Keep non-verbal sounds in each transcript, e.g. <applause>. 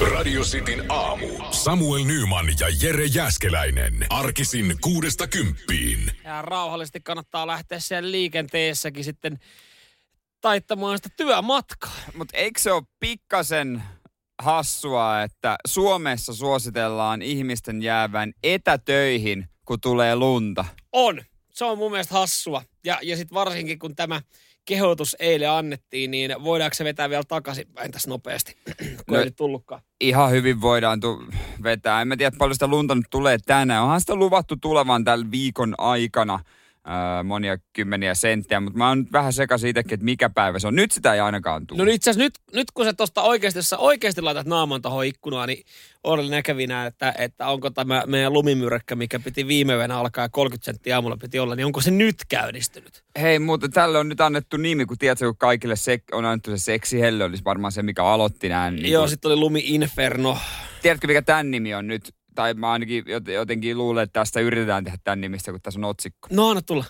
Radio Cityn aamu. Samuel Nyman ja Jere Jäskeläinen. Arkisin kuudesta kymppiin. Ja rauhallisesti kannattaa lähteä siellä liikenteessäkin sitten taittamaan sitä työmatkaa. Mutta eikö se ole pikkasen hassua, että Suomessa suositellaan ihmisten jäävän etätöihin, kun tulee lunta? On. Se on mun mielestä hassua. Ja, ja sitten varsinkin kun tämä kehotus eilen annettiin, niin voidaanko se vetää vielä takaisinpäin tässä nopeasti, <clears throat> kun No- ei tullutkaan. Ihan hyvin voidaan tu- vetää. En mä tiedä, paljon sitä lunta nyt tulee tänään. Onhan sitä luvattu tulevan tällä viikon aikana ää, monia kymmeniä senttejä, mutta mä oon nyt vähän sekaisin itsekin, että mikä päivä se on. Nyt sitä ei ainakaan tule. No itse asiassa nyt, nyt kun sä tuosta oikeasti, jos sä oikeasti laitat naaman tuohon ikkunaan, niin oli näkevinä, että, että onko tämä meidän lumimyräkkä, mikä piti viime yönä alkaa ja 30 senttiä aamulla piti olla, niin onko se nyt käynnistynyt? Hei, mutta tälle on nyt annettu nimi, kun tiedätkö, kun kaikille sek- on annettu se seksihelle, olisi varmaan se, mikä aloitti näin. Niin Joo, kun- sitten oli Lumi Inferno. Tiedätkö, mikä tämän nimi on nyt? Tai mä ainakin jot- jotenkin luulen, että tästä yritetään tehdä tämän nimistä, kun tässä on otsikko. No anna tulla.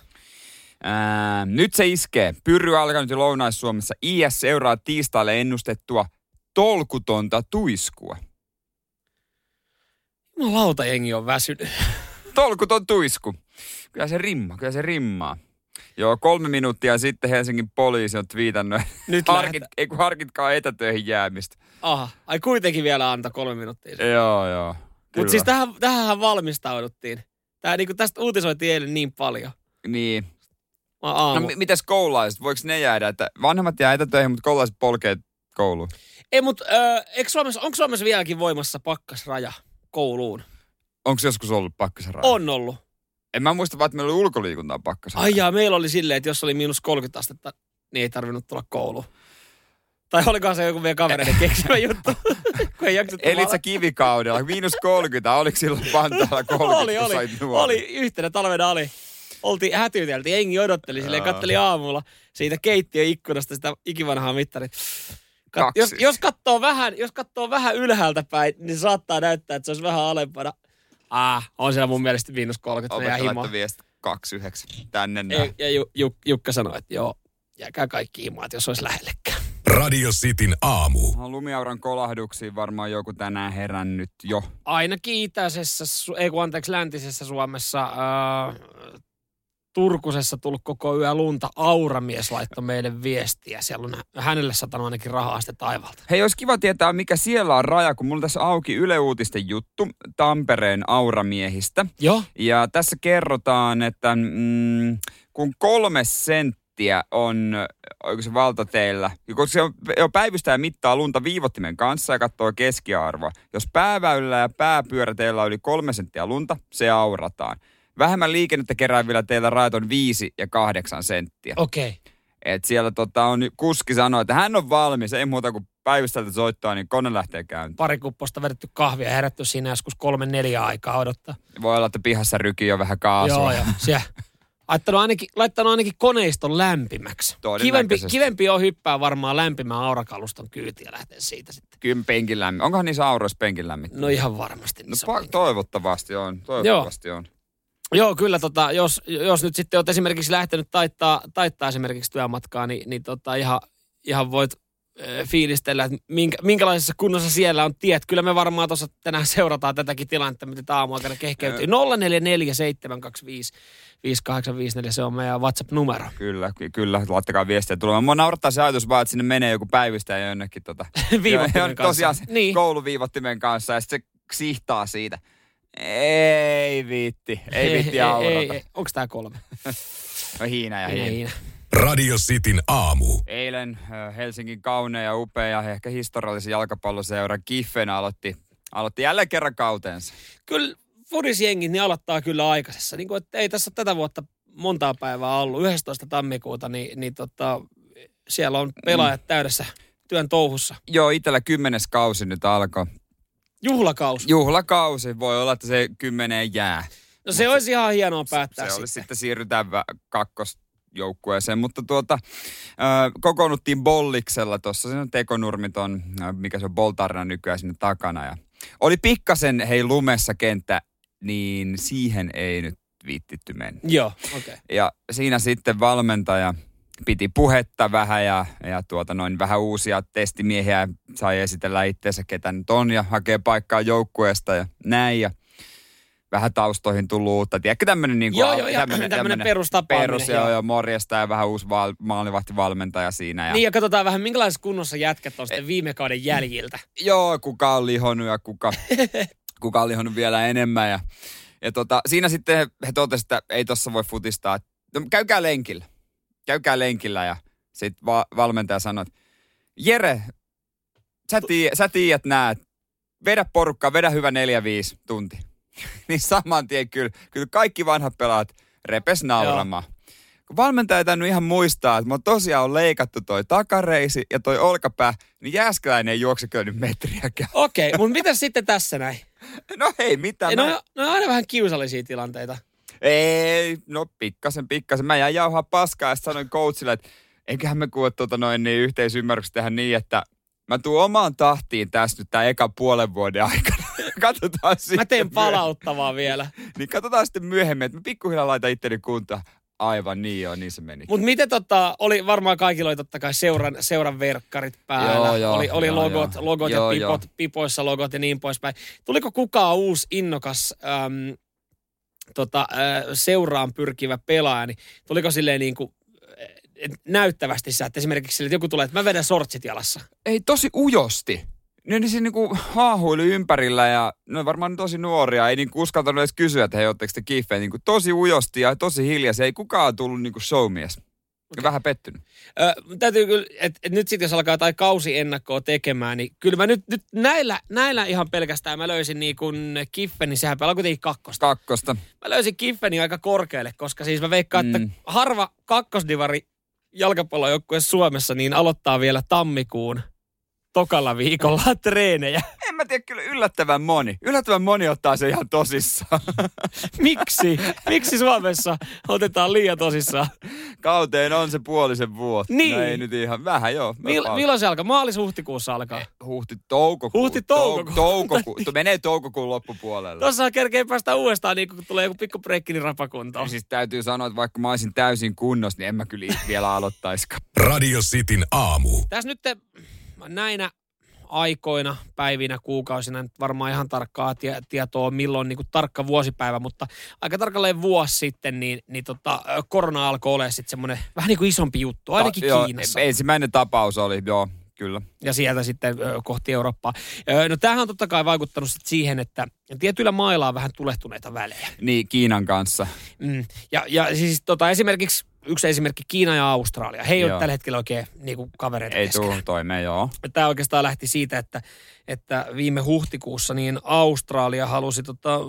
Ää, nyt se iskee. Pyrry alkanut jo Lounais-Suomessa. IS seuraa tiistaille ennustettua tolkutonta tuiskua. No lautajengi on väsynyt. Tolkuton tuisku. Kyllä se rimmaa, kyllä se rimmaa. Joo, kolme minuuttia sitten Helsingin poliisi on twiitannut, Nyt harkit, ei kun harkitkaa etätöihin jäämistä. Aha, ai kuitenkin vielä antaa kolme minuuttia. Joo, joo. Mutta siis tähän, tähän valmistauduttiin. Tää, niinku tästä uutisoitiin eilen niin paljon. Niin. No aamu. mi- mites koululaiset? Voiko ne jäädä? Että vanhemmat jää etätöihin, mutta koululaiset polkee kouluun. Ei, mutta Suomessa, onko Suomessa vieläkin voimassa pakkasraja kouluun? Onko joskus ollut pakkasraja? On ollut. En mä muista vaan, että meillä oli ulkoliikuntaa pakkasraja. Ai jaa, meillä oli silleen, että jos oli miinus 30 astetta, niin ei tarvinnut tulla kouluun. Tai olikohan se joku meidän kavereiden <laughs> keksimä juttu, <laughs> kun ei jaksettu Elit sä kivikaudella? Miinus 30, oliko silloin Vantaalla 30, <laughs> oli, oli, sait nuori? oli, yhtenä talvena oli. Oltiin hätyyteltiin, jengi odotteli silleen, katteli aamulla siitä keittiön ikkunasta sitä ikivanhaa mittarit. Kat, jos, jos, katsoo vähän, jos katsoo vähän ylhäältä päin, niin saattaa näyttää, että se olisi vähän alempana. Ah, on siellä mun mielestä miinus 30 Opettaja ja himo. laittoi viesti 29 tänne Ja, näin. ja Ju, Ju, Jukka sanoi, että joo, jääkää kaikki himaat, jos olisi lähellekään. Radio Cityn aamu. Lumiauran kolahduksiin varmaan joku tänään herännyt jo. Ainakin itäisessä, ei kun anteeksi, läntisessä Suomessa, ää, Turkusessa tullut koko yö lunta. Auramies laittoi meille viestiä. Siellä on hänelle satanut ainakin rahaa sitten taivalta. Hei, olisi kiva tietää, mikä siellä on raja, kun mulla tässä auki Yle Uutisten juttu Tampereen auramiehistä. Joo. Ja tässä kerrotaan, että mm, kun kolme senttiä on, oiko se valtateillä, kun se on, jo päivystäjä mittaa lunta viivottimen kanssa ja katsoo keskiarvoa. Jos pääväylällä ja pääpyöräteillä on yli kolme senttiä lunta, se aurataan. Vähemmän liikennettä keräävillä teillä rajat on viisi ja kahdeksan senttiä. Okei. Okay. Et siellä tota on, kuski sanoi, että hän on valmis, ei muuta kuin päivystäjältä soittaa, niin kone lähtee käyntiin. Pari kupposta vedetty kahvia herätty siinä joskus kolme neljä aikaa odottaa. Voi olla, että pihassa rykii jo vähän kaasua. Joo, joo. Siellä. <laughs> Laittanut ainakin, laittanut ainakin koneiston lämpimäksi. Kivempi, kivempi on hyppää varmaan lämpimään aurakaluston kyytiin ja lähteä siitä sitten. Kyllä penkin lämmin. Onkohan niissä auroissa penkin lämmin? No ihan varmasti. No pa- on. toivottavasti on, toivottavasti on. Joo, kyllä tota, jos, jos nyt sitten olet esimerkiksi lähtenyt taittaa, taittaa esimerkiksi työmatkaa, niin, niin tota, ihan, ihan voit fiilistellä, että minkä, minkälaisessa kunnossa siellä on tiet. Kyllä me varmaan tuossa tänään seurataan tätäkin tilannetta, miten tämä aamuaikana kehkeytyy. 0447255854, se on meidän WhatsApp-numero. Kyllä, ky- kyllä, laittakaa viestiä tulemaan. Mua naurattaa se ajatus vaan, että sinne menee joku päivystäjä jonnekin tota, <laughs> Viivottimen jo- kanssa. Tosiaan Niin. kouluviivottimen kanssa ja sitten se sihtaa siitä. Ei viitti, ei viitti <laughs> aurata. Onko tämä kolme? <laughs> No hiina ja Ei, hiina. ei. Radio Cityn aamu. Eilen Helsingin kaunea ja upea ja ehkä historiallisen jalkapalloseura Kiffen aloitti, aloitti jälleen kerran kautensa. Kyllä fudisjengit niin aloittaa kyllä aikaisessa. Niin kuin, että ei tässä ole tätä vuotta montaa päivää ollut. 11. tammikuuta, niin, niin tota, siellä on pelaajat täydessä työn touhussa. Joo, itsellä kymmenes kausi nyt alkoi. Juhlakaus. Juhlakausi, voi olla, että se kymmeneen jää. No se olisi ihan hienoa päättää se oli sitten. sitten siirrytään vä- kakkosjoukkueeseen, mutta tuota, kokoonnuttiin Bolliksella tuossa, siinä on tekonurmit on, mikä se on Boltarna nykyään sinne takana ja oli pikkasen, hei lumessa kenttä, niin siihen ei nyt viittitty mennä. Joo, okei. Okay. Ja siinä sitten valmentaja piti puhetta vähän ja, ja tuota noin vähän uusia testimiehiä sai esitellä itseensä, ketä nyt on ja hakee paikkaa joukkueesta ja näin. Ja vähän taustoihin tullut uutta. Tiedätkö tämmöinen niin joo, joo, tämmönen, tämmönen perustapaaminen. Perus, joo, joo, morjesta ja vähän uusi val, maalivahtivalmentaja siinä. Ja... Niin ja katsotaan vähän minkälaisessa kunnossa jätkät on sitten viime kauden jäljiltä. <laughs> Joo, kuka on lihonnut ja kuka, <laughs> kuka on lihonnut vielä enemmän. Ja, ja tota, siinä sitten he totesivat, että ei tuossa voi futistaa. No, käykää lenkillä. Käykää lenkillä ja sitten va- valmentaja sanoi, että Jere, sä, tii, sä tiedät näet, vedä porukkaa, vedä hyvä 4-5 tunti. <laughs> niin saman tien kyllä, kyllä kaikki vanhat pelaat repes nauramaan. Kun valmentaja ei ihan muistaa, että mä tosiaan on leikattu toi takareisi ja toi olkapää, niin Jääskeläinen ei juokse kyllä nyt metriäkään. Okei, <laughs> okay, mutta mitä sitten tässä näin? No hei, mitä ei, mä... no, no aina vähän kiusallisia tilanteita. Ei, no pikkasen, pikkasen. Mä jäin jauhaa paskaa ja sanoin coachille, että eiköhän me kuule tuota noin niin yhteisymmärryksessä tehdä niin, että mä tuun omaan tahtiin tässä nyt tämän eka puolen vuoden aikana. Katsotaan sitten. Mä teen palauttavaa vielä. niin katsotaan sitten myöhemmin, että mä pikkuhiljaa laitan itteni kuntoon. Aivan niin joo, niin se meni. Mutta miten tota, oli varmaan kaikilla oli totta kai seuran, seuran verkkarit päällä. Joo, joo, oli oli joo, logot, joo. logot joo, ja pipot, joo. pipoissa logot ja niin poispäin. Tuliko kukaan uusi innokas äm, tota, äh, seuraan pyrkivä pelaaja, niin tuliko silleen niin kuin näyttävästi sä, että esimerkiksi sille, että joku tulee, että mä vedän sortsit jalassa? Ei, tosi ujosti. Ne niin, niinku haahuili ympärillä ja ne on varmaan tosi nuoria. Ei niinku uskaltanut edes kysyä, että hei, ootteko te kiffejä. Niinku tosi ujosti ja tosi hiljaisia. Ei kukaan tullut niinku showmies. Okay. Vähän pettynyt. Ö, täytyy kyllä, että et nyt sitten jos alkaa tai kausi ennakkoa tekemään, niin kyllä mä nyt, nyt näillä, näillä ihan pelkästään mä löysin niin kuin Kiffeni, sehän pelaa kuitenkin kakkosta. Kakkosta. Mä löysin Kiffeni aika korkealle, koska siis mä veikkaan, mm. että harva kakkosdivari jalkapallojoukkue Suomessa niin aloittaa vielä tammikuun tokalla viikolla <laughs> treenejä. En mä tiedä, kyllä yllättävän moni. Yllättävän moni ottaa se ihan tosissaan. <laughs> Miksi? Miksi Suomessa otetaan liian tosissaan? Kauteen on se puolisen vuotta. Niin. No ei nyt ihan vähän, joo. Mil, milloin se alkaa? Maalis-huhtikuussa alkaa. Eh, Huhti-toukokuu. Huhti-toukokuu. Toukokuu. menee toukokuun loppupuolelle. Tuossa kerkee päästä uudestaan, niin kun tulee joku pikku breikki, niin rapakuntoon. Siis täytyy sanoa, että vaikka mä olisin täysin kunnossa, niin en mä kyllä vielä aloittaisikaan. Radio Cityn aamu. Tässä nyt te näinä aikoina, päivinä, kuukausina, nyt varmaan ihan tarkkaa tie, tietoa, milloin niin kuin tarkka vuosipäivä, mutta aika tarkalleen vuosi sitten, niin, niin tota, korona alkoi olla sitten semmoinen vähän niin kuin isompi juttu, ainakin Ta, Kiinassa. Joo, ensimmäinen tapaus oli, joo, kyllä. Ja sieltä sitten ö, kohti Eurooppaa. Ö, no tämähän on totta kai vaikuttanut sit siihen, että tietyillä mailla on vähän tulehtuneita välejä. Niin, Kiinan kanssa. Mm. Ja, ja siis tota, esimerkiksi yksi esimerkki Kiina ja Australia. He ei joo. ole tällä hetkellä oikein niin kuin kavereita Ei tule toimeen, joo. Tämä oikeastaan lähti siitä, että, että viime huhtikuussa niin Australia halusi tota,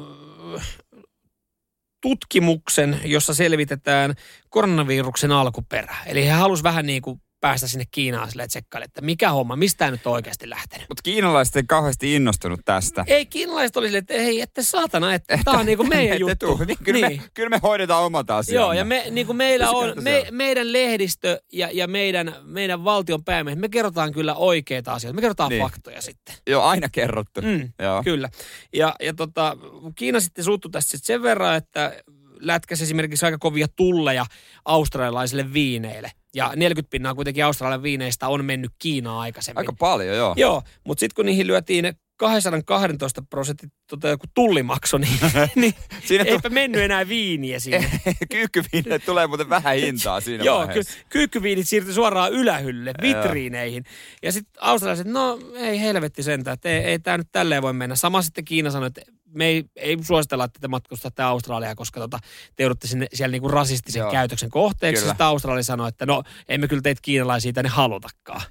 tutkimuksen, jossa selvitetään koronaviruksen alkuperä. Eli he halusivat vähän niin kuin päästä sinne Kiinaan sille tsekkaille, että mikä homma, mistä tämä nyt on oikeasti lähtenyt. Mutta kiinalaiset ei kauheasti innostunut tästä. Ei, kiinalaiset oli silleen, että hei, ette saatana, että tämä on niinku <laughs> meidän juttu. Niin, kyllä, niin. Me, kyllä me hoidetaan omat asiamme. Joo, ja me, niin kuin meillä on, me, meidän lehdistö ja, ja meidän, meidän valtion päämiehet, me kerrotaan kyllä oikeita asioita. Me kerrotaan niin. faktoja sitten. Joo, aina kerrottu. Mm, Joo. Kyllä. Ja, ja tota, Kiina sitten suuttu tästä sen verran, että lätkäsi esimerkiksi aika kovia tulleja australialaisille viineille. Ja 40 pinnaa kuitenkin Australian viineistä on mennyt Kiinaan aikaisemmin. Aika paljon, joo. Joo, mutta sitten kun niihin lyötiin 212 prosentin tota, joku tullimakso, niin, <laughs> niin siinä eipä tu- mennyt enää viiniä siinä. <laughs> Kyykkyviinille tulee muuten vähän hintaa <laughs> siinä Joo, ky- kyykkyviinit siirtyi suoraan ylähylle, vitriineihin. Ja sitten australialaiset, no ei helvetti sentään, että ei, ei tämä nyt tälleen voi mennä. Sama sitten Kiina sanoi, että me ei, ei suositella, että te matkustatte Australiaan, koska tota, te joudutte sinne, siellä niinku rasistisen Joo. käytöksen kohteeksi. Sitten Australia sanoi, että no, emme kyllä teitä kiinalaisia tänne halutakaan.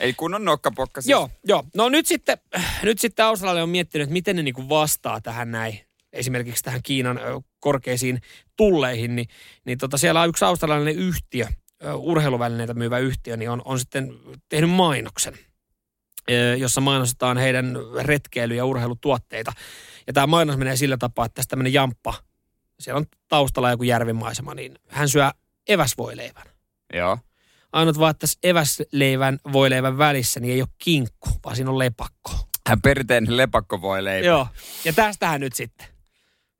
Eli kun on nokkapokka siis. Joo, joo. No nyt sitten, nyt sitten Australia on miettinyt, että miten ne niinku vastaa tähän näin, esimerkiksi tähän Kiinan korkeisiin tulleihin, niin, niin tota, siellä on yksi australialainen yhtiö, urheiluvälineitä myyvä yhtiö, niin on, on sitten tehnyt mainoksen, jossa mainostetaan heidän retkeily- ja urheilutuotteita. Ja tämä mainos menee sillä tapaa, että tässä tämmöinen jamppa, siellä on taustalla joku järvimaisema, niin hän syö eväsvoileivän. Joo. Ainut vaan, että tässä eväsleivän voileivän välissä niin ei ole kinkku, vaan siinä on lepakko. Hän perinteinen lepakko voileivä. Joo, ja tästähän nyt sitten.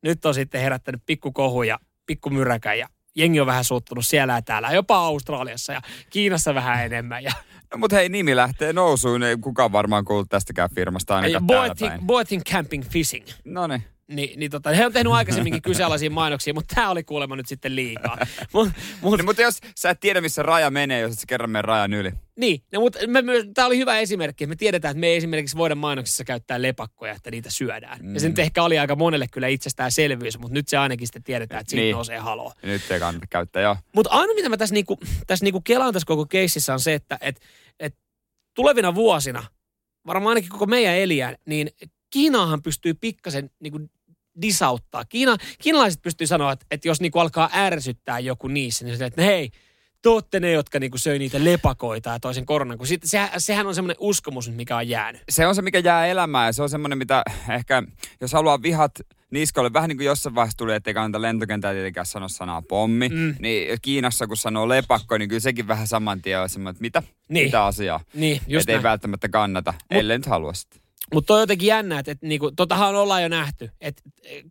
Nyt on sitten herättänyt pikku kohu ja pikku myräkä ja jengi on vähän suuttunut siellä ja täällä, jopa Australiassa ja Kiinassa vähän enemmän. Ja, mutta hei, nimi lähtee nousuun. Ei kukaan varmaan kuullut tästäkään firmasta ainakaan päin. Boeting Camping Fishing. No niin. Niin, niin tota, he on tehnyt aikaisemminkin kyseenalaisia mainoksia, mutta tämä oli kuulemma nyt sitten liikaa. <laughs> Mut, mut, No, mutta jos sä et tiedä, missä raja menee, jos et sä kerran mene rajan yli. Niin, no, mutta tämä oli hyvä esimerkki. Me tiedetään, että me ei esimerkiksi voida mainoksissa käyttää lepakkoja, että niitä syödään. Mm. Ja se nyt ehkä oli aika monelle kyllä itsestäänselvyys, mutta nyt se ainakin sitten tiedetään, että Niin. niin. nousee haloa. Ja nyt ei kannata käyttää, joo. Mutta ainoa, mitä mä tässä, niinku, tässä niinku kelaan tässä koko keississä on se, että et, et tulevina vuosina, varmaan ainakin koko meidän eliään, niin Kiinaahan pystyy pikkasen niinku disauttaa. Kiina, kiinalaiset pystyy sanoa, että, että jos niinku alkaa ärsyttää joku niissä, niin se, että hei, te ootte ne, jotka niinku söi niitä lepakoita ja toisen koronan. Kun sit, sehän, sehän on semmoinen uskomus, mikä on jäänyt. se on se, mikä jää elämään ja se on semmoinen, mitä ehkä, jos haluaa vihat niskoille, vähän niin kuin jossain vaiheessa tuli, ettei kannata lentokentällä tietenkään sanoa sanaa pommi, mm. niin Kiinassa kun sanoo lepakko, niin kyllä sekin vähän saman tien on semmoinen, että mitä, Niin. mitä asiaa. Niin, just Että ei välttämättä kannata, Mut, ellei nyt halua sitä. Mutta toi on jotenkin jännä, että, että niinku, totahan ollaan jo nähty. Että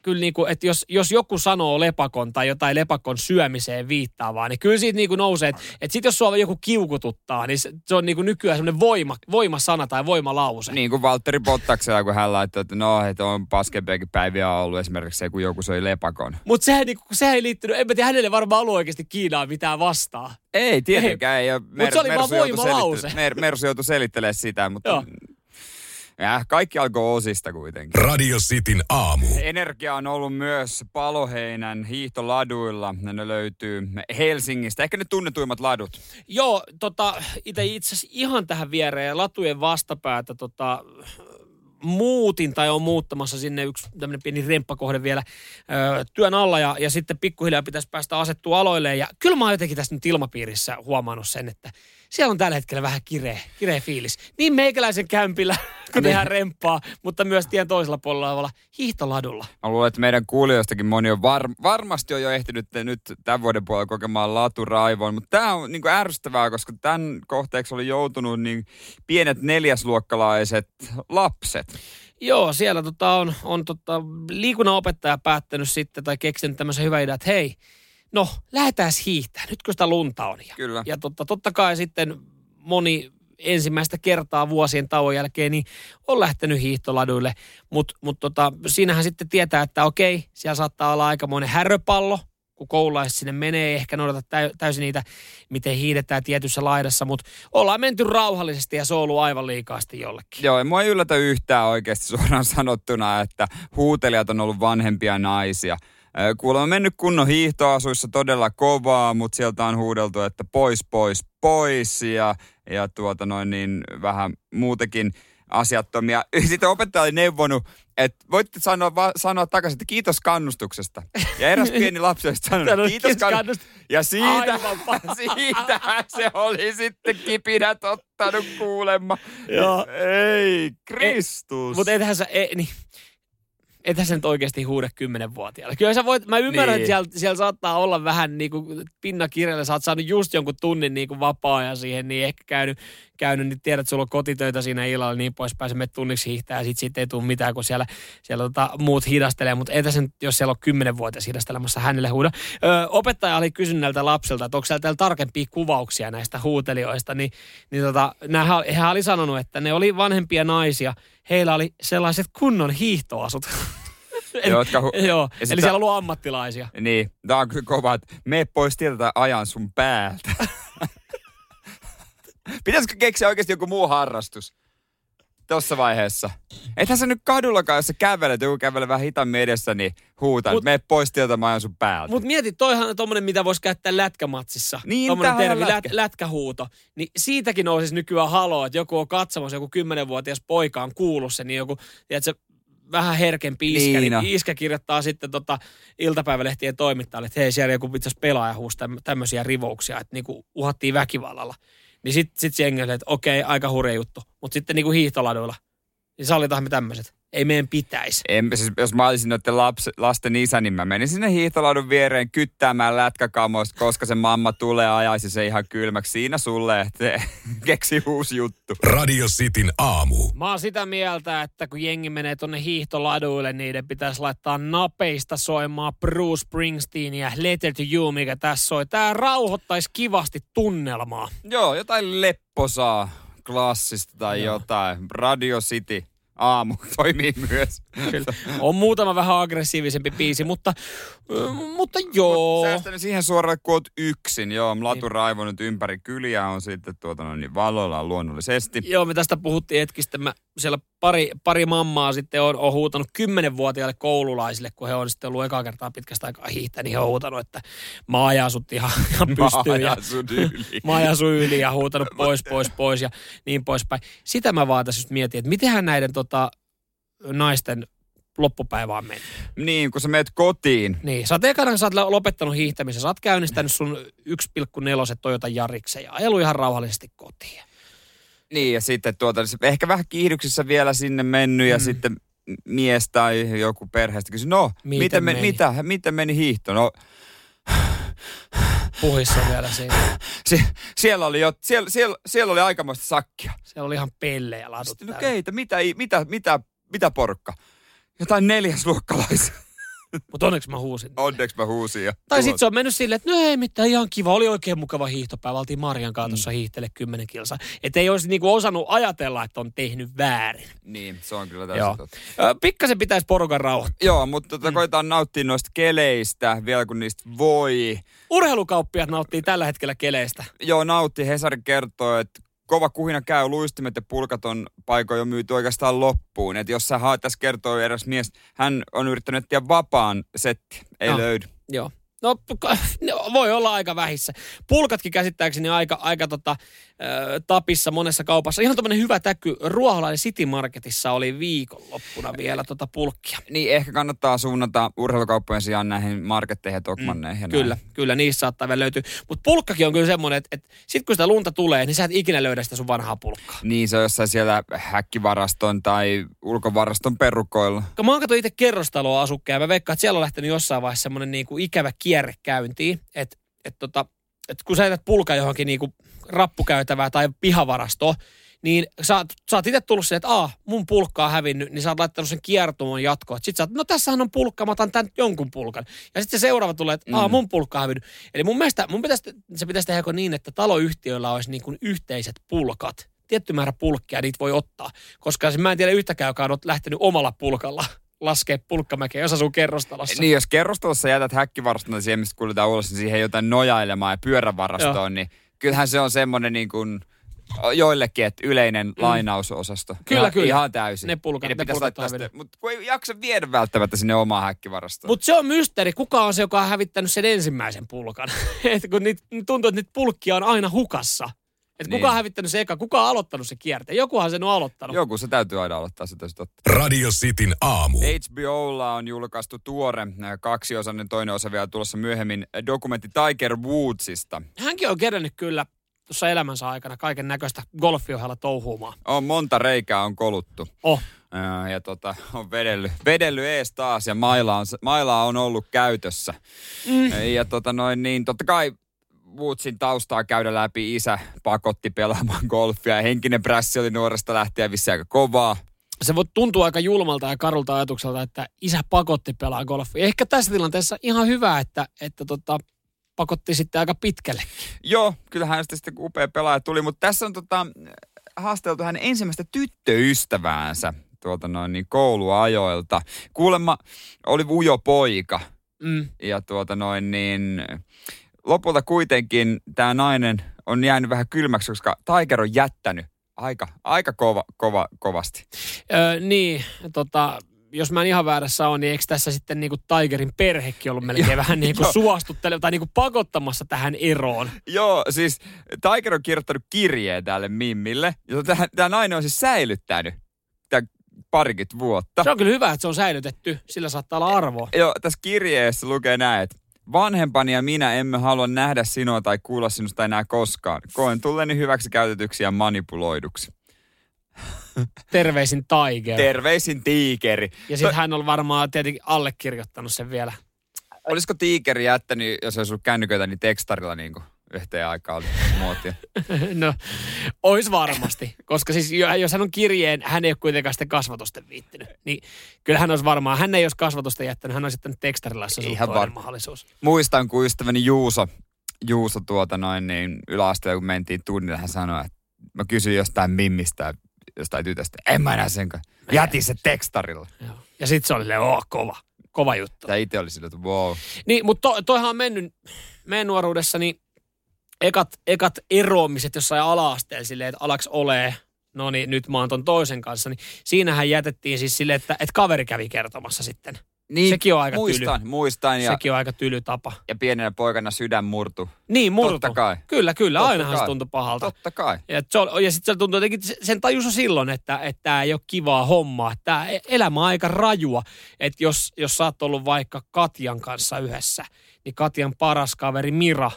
kyllä niinku, että jos, jos joku sanoo lepakon tai jotain lepakon syömiseen viittaavaa, niin kyllä siitä niinku nousee, että, että sit jos sua joku kiukututtaa, niin se, se on niinku nykyään semmoinen voima, voimasana tai voimalause. Niin kuin Valtteri Bottaksella, kun hän laittoi, että no, että on paskempiakin päiviä ollut esimerkiksi se, kun joku söi lepakon. Mutta sehän, niinku, sehän ei liittynyt, en mä tiedä, hänelle varmaan ollut oikeasti Kiinaa mitään vastaa. Ei, tietenkään ei. ole. Mut se oli vaan Mersu joutui voimalause. selitte- Mer, Mersu joutui selittelemään sitä, mutta Ja, kaikki alkoi osista kuitenkin. Radio Cityn aamu. Energia on ollut myös Paloheinän hiihtoladuilla. Ne löytyy Helsingistä. Ehkä ne tunnetuimmat ladut. Joo, tota, itse itse ihan tähän viereen latujen vastapäätä tota, muutin tai on muuttamassa sinne yksi tämmöinen pieni remppakohde vielä ö, työn alla ja, ja sitten pikkuhiljaa pitäisi päästä asettua aloilleen. Ja kyllä mä oon jotenkin tässä nyt ilmapiirissä huomannut sen, että siellä on tällä hetkellä vähän kireä, kireä fiilis. Niin meikäläisen kämpillä, kun tehdään remppaa, mutta myös tien toisella puolella olevalla hiihtoladulla. Mä luulen, että meidän kuulijoistakin moni on var, varmasti on jo ehtinyt nyt tämän vuoden puolella kokemaan laturaivoon. Mutta tämä on niin ärsyttävää, koska tämän kohteeksi oli joutunut niin pienet neljäsluokkalaiset lapset. Joo, siellä tota on, on tota, liikunnanopettaja päättänyt sitten tai keksinyt tämmöisen hyvän idean, että hei, no lähdetään hiihtää, nyt kun sitä lunta on. Ja, Kyllä. ja totta, totta kai sitten moni ensimmäistä kertaa vuosien tauon jälkeen niin on lähtenyt hiihtoladuille, mutta mut tota, siinähän sitten tietää, että okei, siellä saattaa olla aikamoinen häröpallo, kun koululaiset sinne menee, ei ehkä noudata täy- täysin niitä, miten hiidetään tietyssä laidassa, mutta ollaan menty rauhallisesti ja se on ollut aivan liikaasti jollekin. Joo, ja mua ei yllätä yhtään oikeasti suoraan <laughs> sanottuna, että huutelijat on ollut vanhempia naisia. Kuulemma mennyt kunnon hiihtoasuissa todella kovaa, mutta sieltä on huudeltu, että pois, pois, pois ja, ja tuota noin niin vähän muutenkin asiattomia. <laughs> Sitten opettaja oli neuvonut, että voitte sanoa, va, sanoa takaisin, että kiitos kannustuksesta. Ja eräs pieni lapsi olisi sanonut, kiitos "Kiitos kannustuksesta. Ja siitä, <laughs> siitä se oli sitten kipinät ottanut kuulemma. Joo. Ei, Kristus. Mutta ethän sä, e, niin, ethän sä nyt oikeasti huuda kymmenenvuotiaalle. Kyllä sä voit, mä ymmärrän, Niin. että siellä, siellä saattaa olla vähän niin kuin pinnakirjalle, sä oot saanut just jonkun tunnin niin kuin vapaa-ajan siihen, niin ehkä käynyt, käynyt niin tiedät, että sulla on kotitöitä siinä illalla niin poispäin, sä menet tunniksi hiihtää ja sit siitä ei tule mitään, kun siellä, siellä tota, muut hidastelee, mutta entä sen, jos siellä on kymmenenvuotias hidastelemassa hänelle huuda. Ö, opettaja oli kysynyt näiltä lapsilta, että onko siellä täällä tarkempia kuvauksia näistä huutelijoista, niin, niin tota, hän oli sanonut, että ne oli vanhempia naisia, heillä oli sellaiset kunnon hiihtoasut. <laughs> Eli- Jotka hu- Joo, eli siellä on ollut ammattilaisia. Niin, tää on kova, että mene pois tieltä ajan sun päältä. <laughs> Pitäisikö keksiä oikeasti joku muu harrastus? Tuossa vaiheessa. Ethän sä nyt kadullakaan, jos sä kävelet, joku kävelee vähän hitaammin edessä, niin huutaa, Mut- että mene pois tieltä, mä ajan sun päältä. Mutta mieti, toihan on tommonen, mitä voisi käyttää lätkämatsissa. Niin, tommonen termi, lätkä. lät, lätkähuuto. Niin siitäkin on siis nykyään haloo, että joku on katsomassa, joku kymmenenvuotias poika on kuullut sen, niin joku, tiedätkö, vähän herkempi iskä, Niin niin, iskä kirjoittaa sitten tota iltapäivälehtien toimittajalle, että hei, siellä joku itse asiassa pelaaja huusi täm, tämmöisiä rivouksia, että niinku uhattiin väkivallalla. Niin sitten sit jengi oli, että okei, aika hurja juttu. Mutta sitten niinku hiihtoladuilla, niin sallitaan me tämmöiset. Ei meidän pitäisi. En, siis, jos mä olisin noiden laps, lasten isä, niin mä menisin sinne hiihtolaudun viereen kyttäämään lätkäkamoista, koska se mamma tulee ajaisi se ihan kylmäksi. Siinä sulle, että <laughs> keksi uusi juttu. Radio Cityn aamu. Mä oon sitä mieltä, että kun jengi menee tonne hiihtoladuille, niiden pitäisi laittaa napeista soimaan Bruce Springsteen ja Letter to You, mikä tässä soi. Tää rauhoittaisi kivasti tunnelmaa. Joo, jotain lepposaa klassista tai Joo. jotain. Radio City aamu <laughs> toimii myös. Kyllä. On muutama vähän aggressiivisempi biisi, mutta, mutta joo. Säästänyt siihen suoralle, kun oot yksin. Joo, Niin. latu raivonut ympäri kyliä on sitten tuota, no, niin valoilla luonnollisesti. Joo, me tästä puhuttiin hetkistä. Mä siellä pari, pari mammaa sitten on, on huutanut kymmenenvuotiaille koululaisille, kun he on sitten ollut ekaa kertaa pitkästä aikaa hiihtänyt, niin he on huutanut, että mä ajan sut ihan, ihan pystyyn. Sun yli. <laughs> mä ajan sun yli ja huutanut pois, pois, pois ja niin poispäin. Sitä mä vaan tässä just mietin, että mitenhän näiden tota, naisten loppupäivä on mennyt. Niin, kun sä meet kotiin. Niin, sä oot ekana, sä oot lopettanut hiihtämisen, sä oot käynnistänyt sun 1,4 Toyota Jariksen ja ajellut ihan rauhallisesti kotiin. Niin, ja sitten tuota, se ehkä vähän kiihdyksissä vielä sinne mennyt ja Mm. sitten mies tai joku perheestä kysyi, no, Miten miten, me, meni? mitä, miten meni hiihto? No, Puhissa vielä siinä. <laughs> sie, siellä, oli jo, siellä, siellä, siellä oli aikamoista sakkia. Siellä oli ihan pellejä ladut Sitten, no keitä, mitä, mitä, mitä, mitä porukka? Jotain neljäsluokkalaisia. Mutta onneksi mä huusin. Onneksi mä huusin. Ja Tai sitten se on mennyt silleen, että no ei mitään, ihan kiva. Oli oikein mukava hiihtopäivä. Oltiin Marian kanssa tuossa hiihtele 10 kilsaa. Että ei olisi niinku osannut ajatella, että on tehnyt väärin. Niin, se on kyllä Joo. täysin totta. Pikkasen pitäisi porukan rauhoittaa. Joo, mutta tota, koetaan nauttia noista keleistä vielä kun niistä voi. Urheilukauppiat nauttii tällä hetkellä keleistä. Joo, nautti. Hesari kertoo, että kova kuhina käy, luistimet ja pulkat on paikoin jo myyty oikeastaan loppuun. Että jos sä haet, tässä kertoo eräs mies, hän on yrittänyt etsiä vapaan setti, ei No. löydy. Joo. No, <laughs> voi olla aika vähissä. Pulkatkin käsittääkseni aika, aika tota, ö, tapissa monessa kaupassa. Ihan tämmöinen hyvä täky. Ruoholainen City Marketissa oli viikonloppuna vielä tota pulkkia. Niin ehkä kannattaa suunnata urheilukauppojen sijaan näihin marketteihin ja tokmanneihin. ja näin. Mm, Kyllä, kyllä, niissä saattaa vielä löytyä. Mutta pulkkakin on kyllä semmoinen, että, että sit kun sitä lunta tulee, niin sä et ikinä löydä sitä sun vanhaa pulkkaa. Niin, se on jossain siellä häkkivaraston tai ulkovaraston perukoilla. Mä oon itse kerrostaloa asukkeja, mä veikkaan, että siellä on lähtenyt jossain vaiheessa semmoinen niinku ikävä kierre käyntiin, että et tota, et kun sä jätät pulkan johonkin niinku rappukäytävää tai pihavarastoon, niin sä, oot- sä oot itse tullut siihen, että aa, mun pulkka on hävinnyt, niin sä oot laittanut sen kiertumaan jatkoon. Sitten sä oot, no tässähän on pulkka, mä otan tän jonkun pulkan. Ja sitten se seuraava tulee, että aa, Mm. mun pulkka on hävinnyt. Eli mun mielestä mun pitäisi, se pitäisi tehdä joko niin, että taloyhtiöillä olisi niin kuin yhteiset pulkat. Tietty määrä pulkkia niitä voi ottaa. Koska mä en tiedä yhtäkään, joka on lähtenyt omalla pulkalla laskee pulkkamäkeä, jos asuu kerrostalossa. Niin, jos kerrostalossa jätät häkkivaraston siihen, mistä kuljetaan ulos, niin siihen jotain nojailemaan ja pyörävarastoon, niin kyllähän se on semmoinen niin kuin joillekin, että yleinen mm. lainausosasto. Kyllä, ihan, kyllä. Ihan täysin. Ne pulkat- ne pitäisi pulkat mutta kun ei jaksa viedä välttämättä sinne omaan häkkivarastoon. Mutta se on mysteeri, kuka on se, joka on hävittänyt sen ensimmäisen pulkan. <laughs> Et kun niitä, tuntuu, että niitä pulkkia on aina hukassa. Et kuka Niin. on hävittänyt se eka, kuka on aloittanut se kierteen. Jokuhan sen on aloittanut. Joku se täytyy aina aloittaa sitä se totta. Radio Cityn aamu. HBOlla on julkaistu tuore kaksiosainen, toinen osa vielä tulossa myöhemmin, dokumentti Tiger Woodsista. Hänkin on kerännyt kyllä tuossa elämänsä aikana kaiken näköistä golfiohjalla touhuumaan. On monta reikää on koluttu. Oh. Ja tota, on vedellyt, vedellyt ees taas ja maila on, maila on ollut käytössä. Mm. Ja tota noin niin, totta kai Woodsin taustaa käydä läpi. Isä pakotti pelaamaan golfia ja henkinen prässi oli nuoresta lähtien vissi aika kovaa. Se voi tuntua aika julmalta ja karulta ajatukselta, että isä pakotti pelaa golfia. Ehkä tässä tilanteessa ihan hyvä, että, että tota, pakotti sitten aika pitkälle. Joo, kyllähän hänestä sitten upea pelaaja tuli, mutta tässä on tota, haasteltu hänen ensimmäistä tyttöystäväänsä tuolta noin niin kouluajoilta. Kuulemma oli ujo poika Mm. ja tuota noin niin lopulta kuitenkin tämä nainen on jäänyt vähän kylmäksi, koska Tiger on jättänyt aika, aika kova, kova, kovasti. Öö, niin, tota, jos mä en ihan väärässä on, niin eikö tässä sitten niinku Tigerin perhekin ollut melkein <laughs> Joo, vähän niinku suostutteleva tai niinku pakottamassa tähän eroon? Joo, siis Tiger on kirjoittanut kirjeen tälle Mimmille. Tämä nainen on siis säilyttänyt tämän parikymmentä vuotta. Se on kyllä hyvä, että se on säilytetty. Sillä saattaa olla arvoa. Joo, tässä kirjeessä lukee näin, että vanhempani ja minä emme halua nähdä sinua tai kuulla sinusta enää koskaan. Koen tulleni hyväksi käytetyksi ja manipuloiduksi. Terveisin Tiger. Terveisin tiikeri. ja sitten hän on varmaan tietenkin allekirjoittanut sen vielä. Olisiko tiikeri jättänyt, jos olisi ollut kännyköitä, niin tekstarilla niin kuin yhteen aikaan oli muotia? <laughs> No, ois varmasti. Koska siis jo- jos hän on kirjeen, hän ei ole kuitenkaan sitä kasvatusta viittinyt. Niin kyllä hän olisi varmaan, hän ei olisi kasvatusta jättänyt, hän olisi jättänyt tekstarilla, olisi Ihan var- mahdollisuus. Muistan, kun ystäväni Juuso, Juuso tuota noin, niin yläasteella, kun mentiin tunnille, hän sanoi, että mä kysyin jostain mimmistä jostain tytöstä. En mä enää senkaan. Jätin se tekstarilla. Joo. Ja sitten se oli silleen, oo, kova. Kova juttu. Ja itse oli sillä, että wow. Niin, mutta to, toihan on mennyt meidän nuoruudessa, niin ekat, ekat eroamiset jossain ala-asteella silleen, että alaks ole, no niin, nyt mä oon ton toisen kanssa, niin siinähän jätettiin siis silleen, että, että kaveri kävi kertomassa sitten. Niin, Sekin on aika muistan, muistan. Ja, Sekin on aika tyly tapa. ja pienenä poikana sydän murtu. Niin, murtu. Totta kai. Kyllä, kyllä. Totta Ainahan kai. se tuntui pahalta. Totta kai. Ja, ja sitten se tuntui jotenkin, se- sen tajus silloin, että että tämä ei ole kivaa hommaa. Että tämä elämä on aika rajua. Että jos, jos sä oot ollut vaikka Katjan kanssa yhdessä, niin Katjan paras kaveri Mira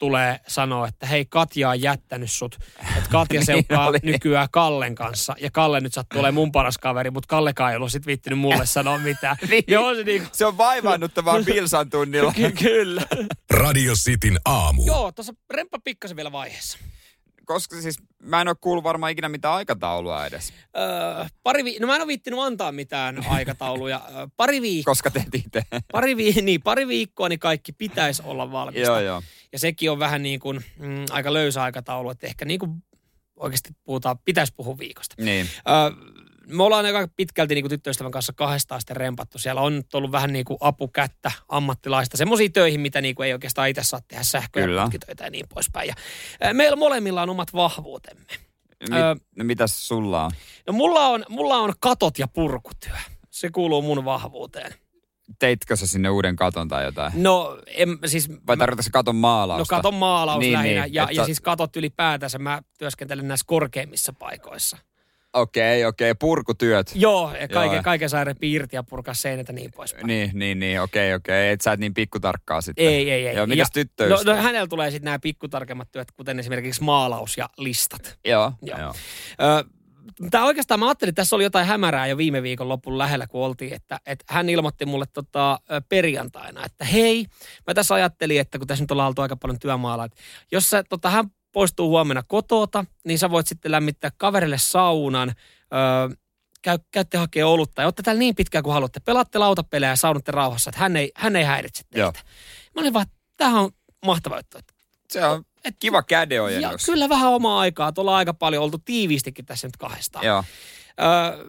tulee sanoa, että hei Katja on jättänyt sut. Että Katja <laughs> Niin seuraa oli. nykyään Kallen kanssa. Ja Kalle nyt sattuu olemaan mun paras kaveri, mutta Kallekaan ei ollut sit viittinyt mulle sanoa mitään. <laughs> Niin. Joo, se niinku, <laughs> Se on vaivaannuttavaa Pilsan tunnilla. ky- kyllä. Radio Cityn aamu. Joo, tuossa remppa pikkasen vielä vaiheessa. Koska siis mä en ole kuullut varmaan ikinä mitään aikataulua edes. Öö, pari vi- no mä en ole viittinyt antaa mitään aikatauluja. Öö, pari, viik- Koska teet itse. pari, vi- niin, pari viikkoa niin kaikki pitäisi olla valmista. joo, joo. Ja sekin on vähän niin kuin mm, aika löysä aikataulu, että ehkä niin kuin oikeasti puhutaan, pitäisi puhua viikosta. Niin. Öö, me ollaan aika pitkälti niin kuin tyttöystävän kanssa kahdestaan sitten rempattu. Siellä on ollut vähän niin kuin apukättä ammattilaista. Semmoisia töihin, mitä niin kuin ei oikeastaan itse saa tehdä sähköä ja niin poispäin. Ja, meillä molemmilla on omat vahvuutemme. Mi- Öö, no mitäs sulla on? No mulla on, mulla on katot ja purkutyö. Se kuuluu mun vahvuuteen. Teitkö sä sinne uuden katon tai jotain? No, en, siis... Vai tarkoitatko se katon maalausta? No katon maalaus Niin, lähinnä. niin, ja, ja sä- siis katot ylipäätänsä. Mä työskentelen näissä korkeimmissa paikoissa. Okei, okei. Purkutyöt. Joo, ja kaiken, Joo. kaiken saa repi irti ja purkaa seinät ja niin poispäin. Niin, niin, niin. Okei, okei. Et sä et niin pikkutarkkaa sitten. Ei, ei, ei. Joo, mitäs tyttöystävä? No, no hänellä tulee sitten nämä pikkutarkemmat työt, kuten esimerkiksi maalaus ja listat. Joo, Joo. joo. Ö, Tämä oikeastaan, mä ajattelin, että tässä oli jotain hämärää jo viime viikon lopun lähellä, kun oltiin, että, että hän ilmoitti mulle tota, perjantaina, että hei, mä tässä ajattelin, että kun tässä nyt ollaan oltu aika paljon työmaalla, että jos sä, tota, hän poistuu huomenna kotota, niin sä voit sitten lämmittää kaverille saunan, ö, käy, käytte hakea olutta ja olette täällä niin pitkään kuin haluatte. Pelaatte lautapelejä ja saunatte rauhassa, että hän ei, hän ei häiritse teitä. Joo. Mä olin vaan, tämähän on mahtava juttu. Että Se on et- kiva ja kädenojennus. kyllä vähän omaa aikaa, että ollaan aika paljon oltu tiiviistikin tässä nyt kahdestaan. Joo. Öö,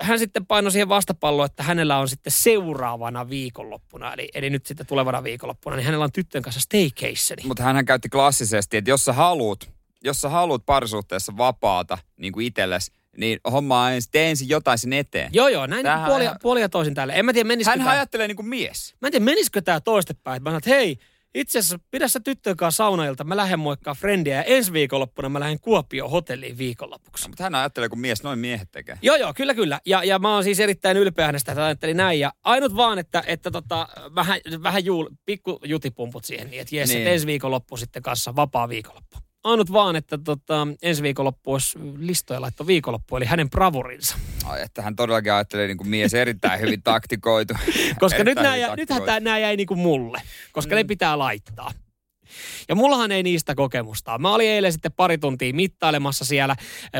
hän sitten painoi siihen vastapalloon, että hänellä on sitten seuraavana viikonloppuna, eli, eli nyt sitten tulevana viikonloppuna, niin hänellä on tyttön kanssa staycationi. Mutta hän käytti klassisesti, että jos sä haluut, jos sä haluut parisuhteessa vapaata niin kuin itsellesi, niin hommaa ensin, tee ensin jotain sen eteen. Joo, joo, näin Tämähän niin on puolia, puolia toisin tälle. En mä tiedä, menisikö Hän tämä, ajattelee niin kuin mies. mä en tiedä, menisikö tämä toistepäin. Mä sanoin, että hei, itse asiassa pidä sä tyttön kanssa saunailta, mä lähden moikkaa frendiä ja ensi viikonloppuna mä lähden Kuopioon hotelliin viikonlopuksi. No, mutta hän ajattelee, kun mies, noin miehet tekee. Joo, joo, kyllä, kyllä. Ja, ja mä oon siis erittäin ylpeä hänestä, että ajattelin näin. Ja ainut vaan, että, että tota, vähän, vähän juul, pikku jutipumput siihen, niin että jes, Niin. että ensi viikonloppu sitten kanssa vapaa viikonloppu. Ainut vaan, että tota, ensi viikonloppu olisi listoja laitto viikonloppu, eli hänen bravurinsa. Ai, että hän todellakin ajattelee niin kuin mies erittäin hyvin taktikoitu. <laughs> Koska nyt Erittäin hyvin jä- nythän tää, nämä jäi niinku mulle, koska Mm. ne pitää laittaa. Ja mullahan ei niistä kokemusta. Mä olin eilen sitten pari tuntia mittailemassa siellä.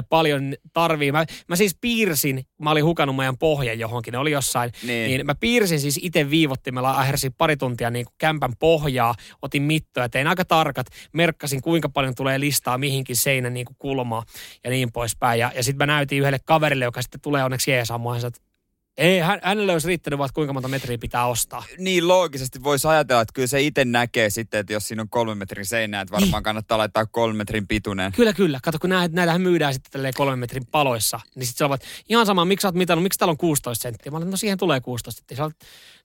Paljon tarvii. Mä, mä siis piirsin, mä olin hukannut meidän pohjan johonkin, ne oli jossain. Niin. Niin, mä piirsin siis itse viivottimella, ahersin pari tuntia niin kuin kämpän pohjaa, otin mittoja, tein aika tarkat, merkkasin kuinka paljon tulee listaa mihinkin seinän niin kuin kulmaa ja niin poispäin. Ja, ja sitten mä näytin yhdelle kaverille, joka sitten tulee onneksi jeesaamaan, että ei, hän, hänelle olisi riittänyt vaan, kuinka monta metriä pitää ostaa. Niin loogisesti voisi ajatella, että kyllä se itse näkee sitten, että jos siinä on kolme metrin seinää, että varmaan Niin. kannattaa laittaa kolme metrin pituinen. Kyllä, kyllä. Kato, kun näitä, näitähän myydään sitten tälleen kolmen metrin paloissa, niin sitten ovat ihan sama, miksi sä oot mitannut, miksi täällä on 16 senttiä? Mä olen, no siihen tulee 16 senttiä. Olet,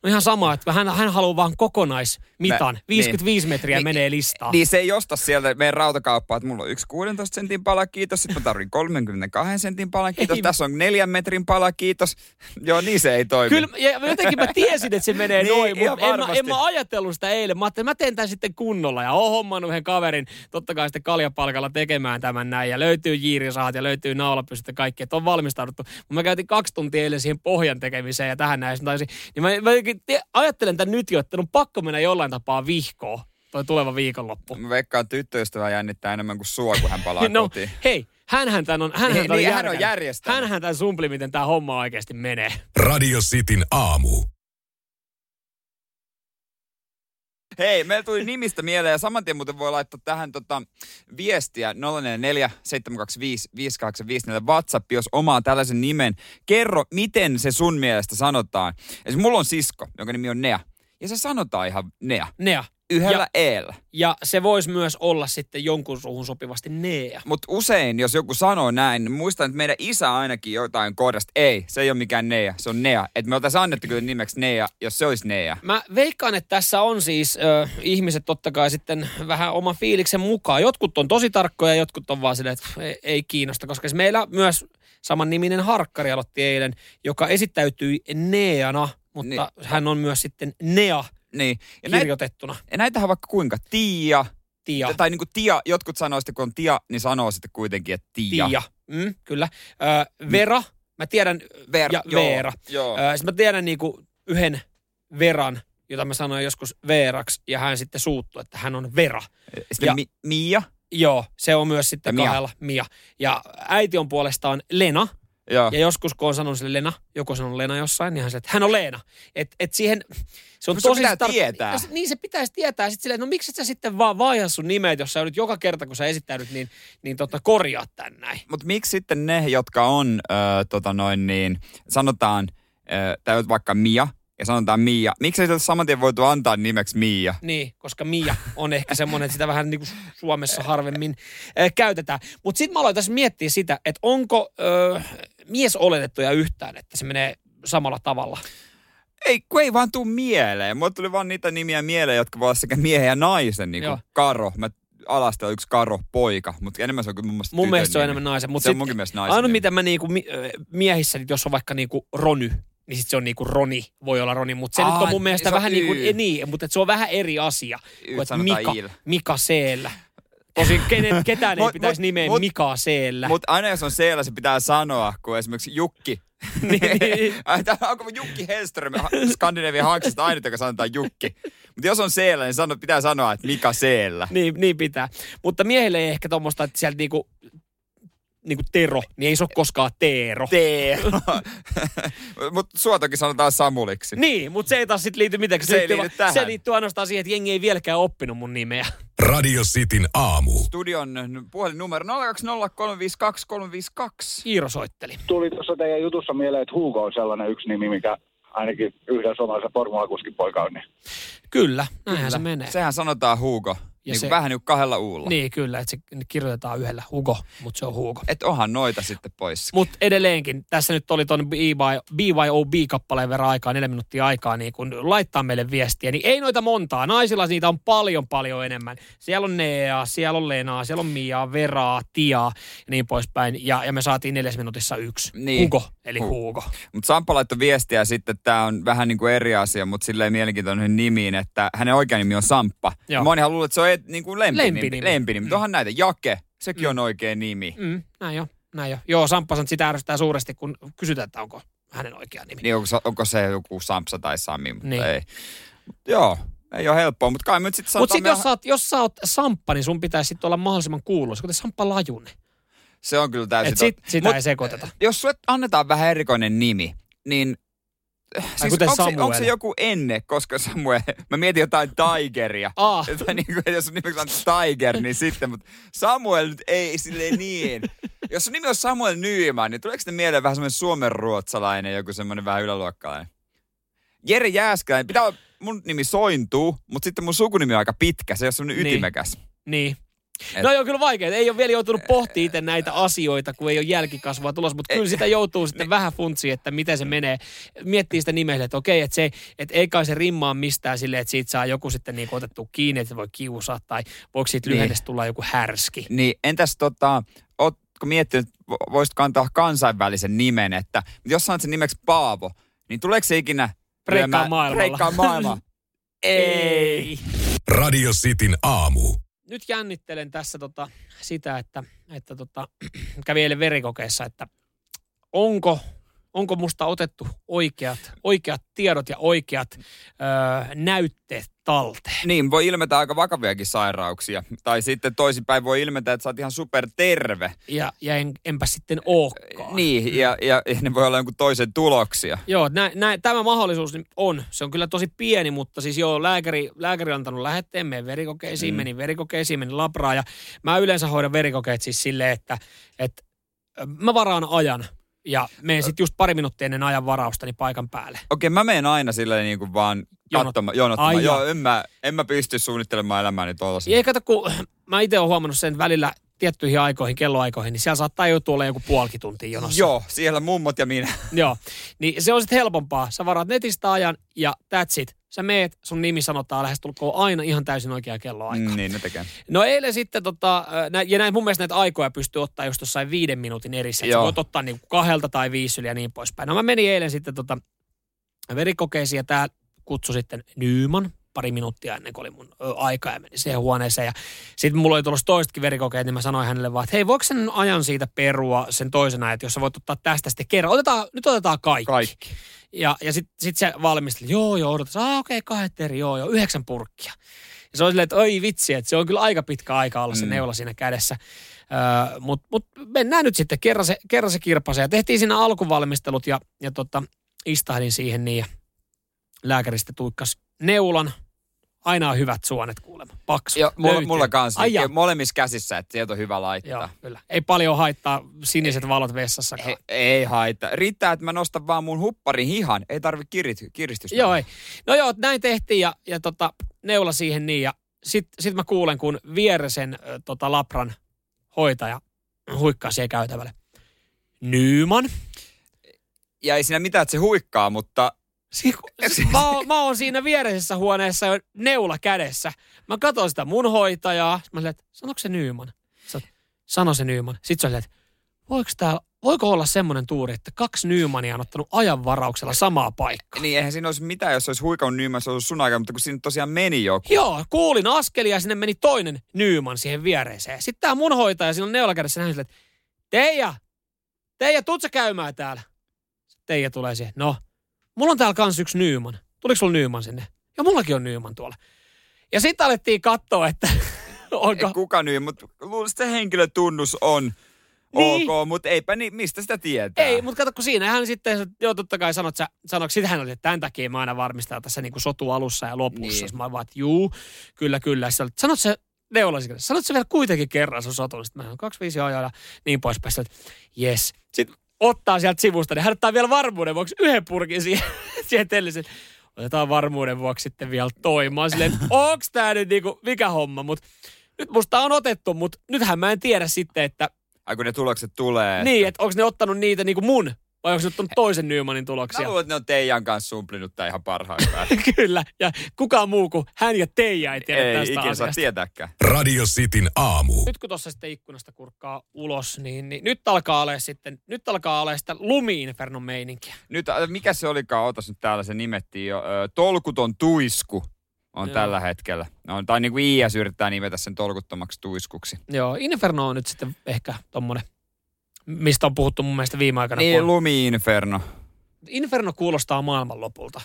no ihan sama, että hän, hän haluaa vaan kokonaismitan. Mä- 55 metriä Niin. menee listaa. Niin se ei osta sieltä meidän rautakauppaa, että mulla on yksi 16 sentin pala, kiitos. Sitten mä tarvin 32 sentin pala, kiitos. Ei. Tässä on neljän metrin pala, kiitos. Joo, Joo, niin se ei toimi. Kyllä, ja jotenkin mä tiesin, että se menee <laughs> Niin, noin, mutta en, mä- en mä ajatellut sitä eilen. Mä ajattelin, että mä teen tämän sitten kunnolla ja oon hommannut yhden kaverin, totta kai sitten kaljapalkalla tekemään tämän näin. Ja löytyy jiirisahat ja löytyy naulapystyt ja kaikki, että on valmistauduttu. Mutta mä käytin kaksi tuntia eilen siihen pohjan tekemiseen ja tähän näin. Taisin, niin mä, mä ajattelen tämän nyt jo, että on pakko mennä jollain tapaa vihkoon toi tuleva viikonloppu. Mä veikkaan tyttöystävä jännittää enemmän kuin sua, kun hän palaa <laughs> No kotiin. hei, hänhän tämän on, hänhän Niin, tämän niin, hän on järjestänyt. Hänhän tämän sumpli, miten tämä homma oikeasti menee. Radio Cityn aamu. Hei, meillä tuli nimistä mieleen ja saman tien muuten voi laittaa tähän tota, viestiä 044 725 5854 WhatsApp, jos omaa tällaisen nimen. Kerro, miten se sun mielestä sanotaan. Esimerkiksi mulla on sisko, jonka nimi on Nea. Ja se sanotaan ihan Nea. Nea. Yhdellä Ja- eellä. Ja se voisi myös olla sitten jonkun suuhun sopivasti Nea. Mutta usein, jos joku sanoo näin, niin muistan, että meidän isä ainakin jotain kohdasta, ei, se ei ole mikään Nea, se on Nea. Että me oltaisiin annettu kyllä nimeksi Nea, jos se olisi Nea. Mä veikkaan, että tässä on siis ö, ihmiset totta kai sitten vähän oma fiiliksen mukaan. Jotkut on tosi tarkkoja, jotkut on vaan silleen, että ei, ei kiinnosta, koska meillä myös saman niminen harkkari aloitti eilen, joka esittäytyi Neana, mutta niin. hän on myös sitten Nea Niin. Ja näit, kirjoitettuna. ja näitähän vaikka kuinka. Tiia, Tia. Tai niin kuin tia, jotkut sanoo sitten, kun on tia, niin sanoo sitten kuitenkin, että tia. Tia. Mm, kyllä. Ö, Vera, mä tiedän, Ver, ja joo, Veera. Joo. Ö, mä tiedän niinku yhden Veran, jota mä sanoin joskus Veeraksi, ja hän sitten suuttui, että hän on Vera. Sitten ja- Mi- Mia. Joo, se on myös sitten Ja Mia. kahdella Mia. Ja äiti on puolestaan Lena. Joo. Ja joskus kun on sanonut sille Lena, joku on sanonut Lena jossain, niin hän se, että hän on Leena. Et, et siihen, se on sun tosi... pitää tietää. Ja se- Niin se pitäisi tietää. Sitten silleen, että no miksi sä sitten vaan vaihda sun nimeet, jos sä nyt joka kerta, kun sä esittäydyt, niin, niin tota, korjaat tän näin. Mutta miksi sitten ne, jotka on, ö, tota noin niin, sanotaan, ö, tai vaikka Mia, ja sanotaan Mia, miksi ei saman tien voitu antaa nimeksi Mia? Niin, koska Mia on ehkä semmoinen, että sitä vähän niin kuin Suomessa harvemmin äh, käytetään. Mutta sitten mä aloin tässä miettiä sitä, että onko äh, mies oletettuja yhtään, että se menee samalla tavalla. Ei, kun ei vaan tuu mieleen. Mulle tuli vaan niitä nimiä mieleen, jotka voi olla sekä miehen ja naisen, niin kuin Joo. Karo. Mä alasta on yksi Karo poika, mutta enemmän se on kyllä mun mielestä Mun mielestä se on enemmän naisen. Mut se on munkin mielestä naisen Ainoa mitä mä niinku miehissä, jos on vaikka niinku Rony, niin sit se on niinku Roni, voi olla Roni, mutta se Aa, nyt on mun niin mielestä se on vähän niin kuin, niin, mutta se on vähän eri asia Y kuin että sanotaan Mika, Il. Mika Seellä. Tosin kenen, <laughs> ketään ei pitäisi nimeä mut- Mika Seellä. Mutta aina jos on siellä, se pitää sanoa, kun esimerkiksi Jukki. <laughs> Niin, niin. <laughs> Onko Jukki Hellström Skandinavian Hanksasta ainut, joka sanotaan Jukki? Mutta jos on siellä, niin sano, pitää sanoa, että Mika siellä. niin, niin pitää. Mutta miehelle ei ehkä tuommoista, että sieltä niinku, niinku Tero, niin ei se ole koskaan Teero. Teero. <laughs> Mutta sua toki sanotaan Samuliksi. Niin, mutta se ei taas sit liity mitenkään. Se ei liittyy liity tähän. se liittyy ainoastaan siihen, että jengi ei vieläkään oppinut mun nimeä. Radio Cityn aamu. Studion puhelinnumero 020365352. Iiro soitteli. tuli tuossa teidän jutussa mieleen, että Hugo on sellainen yksi nimi, mikä ainakin yhden suomalaisen formulakuskin poika on. Niin. Kyllä, näinhän se menee. Sehän sanotaan Hugo. Ja Niin se- vähän niin kuin kahdella uulla. Niin, kyllä, että se kirjoitetaan yhdellä Hugo, mutta se on Hugo. Et onhan noita sitten pois. Mutta edelleenkin, tässä nyt oli tuon BYOB-kappaleen verran aikaa, neljä minuuttia aikaa, niin kun laittaa meille viestiä, niin ei noita montaa. Naisilla niitä on paljon, paljon enemmän. Siellä on Nea, siellä on Lenaa, siellä on Mia, Veraa, Tia ja niin poispäin. Ja, ja me saatiin neljäs minuutissa yksi. Niin. Hugo, eli Hu- Hugo. Mutta Sampa laittoi viestiä sitten, että tämä on vähän niin kuin eri asia, mutta silleen mielenkiintoinen nimiin, että hänen oikea nimi on Samppa. Joo. Monihan luulee, että se on et, niin kuin lempinimi. Lempinimi. lempinimi. Mutta onhan näitä. Jake, sekin Mm. on oikea nimi. Mm, näin jo, näin jo. Joo, Samppa sanoo, sitä ärsyttää suuresti, kun kysytään, että onko hänen oikea nimi. Niin onko, se- onko se joku Sampsa tai Sami, mutta Niin. ei. Joo, ei ole helppoa, mutta kai me nyt sitten Mutta sitten jos, sä oot- jos sä oot Samppa, niin sun pitäisi sitten olla mahdollisimman kuuluisa, kuten Samppa Lajunen. se on kyllä täysin Et sit, sitä Mut, ei sekoiteta. Jos sulle annetaan vähän erikoinen nimi, niin Siis kuten onko, se, onko se joku enne, koska Samuel, mä mietin jotain Tigeria. Ah. <laughs> Tai niin kuin, jos nimeksi on Tiger, niin sitten, mutta Samuel nyt ei silleen niin. Jos sun nimi on Samuel Nyman, niin tuleeko sitten mieleen vähän semmoinen suomenruotsalainen, joku semmoinen vähän yläluokkalainen? Jere Jääskeläinen, pitää olla, mun nimi sointuu, mutta sitten mun sukunimi on aika pitkä, se ole semmoinen Niin. ytimekäs. Niin. Et- No joo, kyllä vaikea. Ei ole vielä joutunut pohtimaan itse näitä asioita, kun ei ole jälkikasvua tulossa, mutta kyllä sitä joutuu sitten vähän funtsiin, että miten se menee. Miettii sitä nimellä, että okei, että, se, että ei kai se rimmaa mistään silleen, että siitä saa joku sitten niin otettu kiinni, että se voi kiusaa, tai voiko siitä Niin. lyhennestä tulla joku härski. Niin entäs tota, ootko miettinyt, vo- voisitko antaa kansainvälisen nimen, että jos sanot sen nimeksi Paavo, niin tuleeko se ikinä lyömään- maailmalla. maailmaa? <laughs> Ei. Radio Cityn aamu. Nyt jännittelen tässä tota, sitä, että, että tota, <clears throat> kävi eilen verikokeessa, että onko, onko musta otettu oikeat, oikeat tiedot ja oikeat öö, näytteet talteen. Niin, voi ilmetä aika vakaviakin sairauksia. Tai sitten toisinpäin voi ilmetä, että sä oot ihan superterve. Ja, ja en, enpä sitten ookaan. Niin, ja, ja, ja ne voi olla jonkun toisen tuloksia. Joo, nä, nä, tämä mahdollisuus niin on. Se on kyllä tosi pieni, mutta siis joo, lääkäri, lääkäri on antanut lähetteen, menen verikokeisiin, mm. menin verikokeisiin, menin labraan ja mä yleensä hoidan verikokeet siis silleen, että, että mä varaan ajan ja menen sitten just pari minuuttia ennen ajan varaustani paikan päälle. Okei, mä menen aina silleen niin kuin vaan katsomaan, jonottamaan. Ai Joo, en mä, en mä pysty suunnittelemaan elämääni tuollaisen. Ei kato, kun mä itse olen huomannut sen välillä tiettyihin aikoihin, kelloaikoihin, niin siellä saattaa joutua olla joku puolikin tuntia jonossa. Joo, siellä mummot ja minä. Joo. Niin se on sitten helpompaa. Sä varaat netistä ajan ja that's it. Sä meet, sun nimi sanotaan lähestulkoon aina ihan täysin oikea kelloaika. Mm, niin, ne tekee. No eilen sitten, tota, nä- ja näin, mun mielestä näitä aikoja pystyy ottaa just jossain viiden minuutin erissä. Että sä voit ottaa niin kahdelta tai viisi yli ja niin poispäin. No mä menin eilen sitten tota, verikokeisiin ja tää kutsui sitten Nyyman pari minuuttia ennen kuin oli mun aika ja menin siihen huoneeseen. Ja sitten mulla oli tulossa toisetkin verikokeet, niin mä sanoin hänelle vaan, että hei, voiko sen ajan siitä perua sen toisena, että jos sä voit ottaa tästä sitten kerran. Otetaan, nyt otetaan kaikki. Kaikki. Ja, ja sitten sit se valmisteli, joo, joo, odotas, ah, okei, okay, kahdet eri, joo, joo, yhdeksän purkkia. Ja se on silleen, että oi vitsi, että se on kyllä aika pitkä aika olla se Mm. neula siinä kädessä. Öö, Mutta mut mennään nyt sitten, kerran se, kerran se kirpase. Ja tehtiin siinä alkuvalmistelut ja, ja tota, istahdin siihen niin ja lääkäri sitten tuikkas neulan. Aina on hyvät suonet kuulemma, paksu. Joo, mulla, löytyy. mulla kanssa. Ai. Molemmissa käsissä, että sieltä on hyvä laittaa. Joo, kyllä. Ei paljon haittaa siniset valot vessassakaan. He, ei haittaa. Riittää, että mä nostan vaan mun hupparin hihan. Ei tarvi kirit, kiristystä. Joo, ei. No joo, näin tehtiin ja, ja tota, neula siihen niin ja sitten sit mä kuulen, kun vieresen ö, tota, Lapran hoitaja huikkaa siihen käytävälle. Nyyman. Ja ei siinä mitään, että se huikkaa, mutta Si- mä, oon, mä oon siinä viereisessä huoneessa jo neula kädessä. Mä katson sitä mun hoitajaa. Mä olin, että sanoiko se Nyyman? Sano se Nyyman. Sitten se oli, että voiko, tää, voiko olla semmoinen tuuri, että kaksi Nymania on ottanut ajanvarauksella samaa paikkaa? niin eihän siinä olisi mitään, jos olisi huikannut niin, se olisi sun aika, mutta kun siinä tosiaan meni joku. Joo, kuulin askelia ja sinne meni toinen Nyyman siihen viereiseen. Sitten tämä mun hoitaja siinä neulakädessä näin sille, että Teija, Teija, tuut sä käymään täällä? Teija tulee siihen, no, mulla on täällä kans yksi Nyyman. Tuliko sulla Nyyman sinne? Ja mullakin on Nyyman tuolla. Ja sitten alettiin katsoa, että <laughs> onko... Ei kuka nyt, mutta luulisin, että se henkilötunnus on Niin. ok, mutta eipä niin, mistä sitä tietää? Ei, mutta kato, kun siinä hän sitten, joo totta kai sanot, sä, sanoiko, sitä hän oli, että tämän takia mä aina varmistan tässä niin sotu alussa ja lopussa. Niin. Mä vaan, että juu, kyllä, kyllä. Sitten sanot se neulasi, sanot se vielä kuitenkin kerran sun sotun. Sitten mä sanon, kaksi viisi ajaa ja niin poispäin. Sitten, yes. Sitten ottaa sieltä sivusta, niin hän ottaa vielä varmuuden vuoksi yhden purkin siihen, <laughs> siihen telliseen. Otetaan varmuuden vuoksi sitten vielä toi. Mä oon silleen, että <laughs> onks tää nyt niinku, mikä homma, mutta nyt musta on otettu, mutta nythän mä en tiedä sitten, että Ai kun ne tulokset tulee. niin, että onko ne ottanut niitä niinku mun, vai onko ne ottanut toisen Nymanin tuloksia? Mä luulen, että ne on Teijan kanssa sumplinut tää ihan parhaillaan. <laughs> Kyllä, ja kukaan muu kuin hän ja Teija ei tiedä ei tästä ikinä saa asiasta. tietääkään. Radio Cityn aamu. Nyt kun tuossa sitten ikkunasta kurkkaa ulos, niin, niin nyt alkaa olla sitten, nyt alkaa olla sitä lumi-infernon meininkiä. Nyt, äh, mikä se olikaan, otas nyt täällä se nimettiin jo, ö, tolkuton tuisku on Joo. tällä hetkellä. No, tai niin kuin IS yrittää nimetä sen tolkuttomaksi tuiskuksi. Joo, Inferno on nyt sitten ehkä tommonen, mistä on puhuttu mun mielestä viime aikoina. Niin, kun- lumi-inferno. Inferno kuulostaa maailmanlopulta.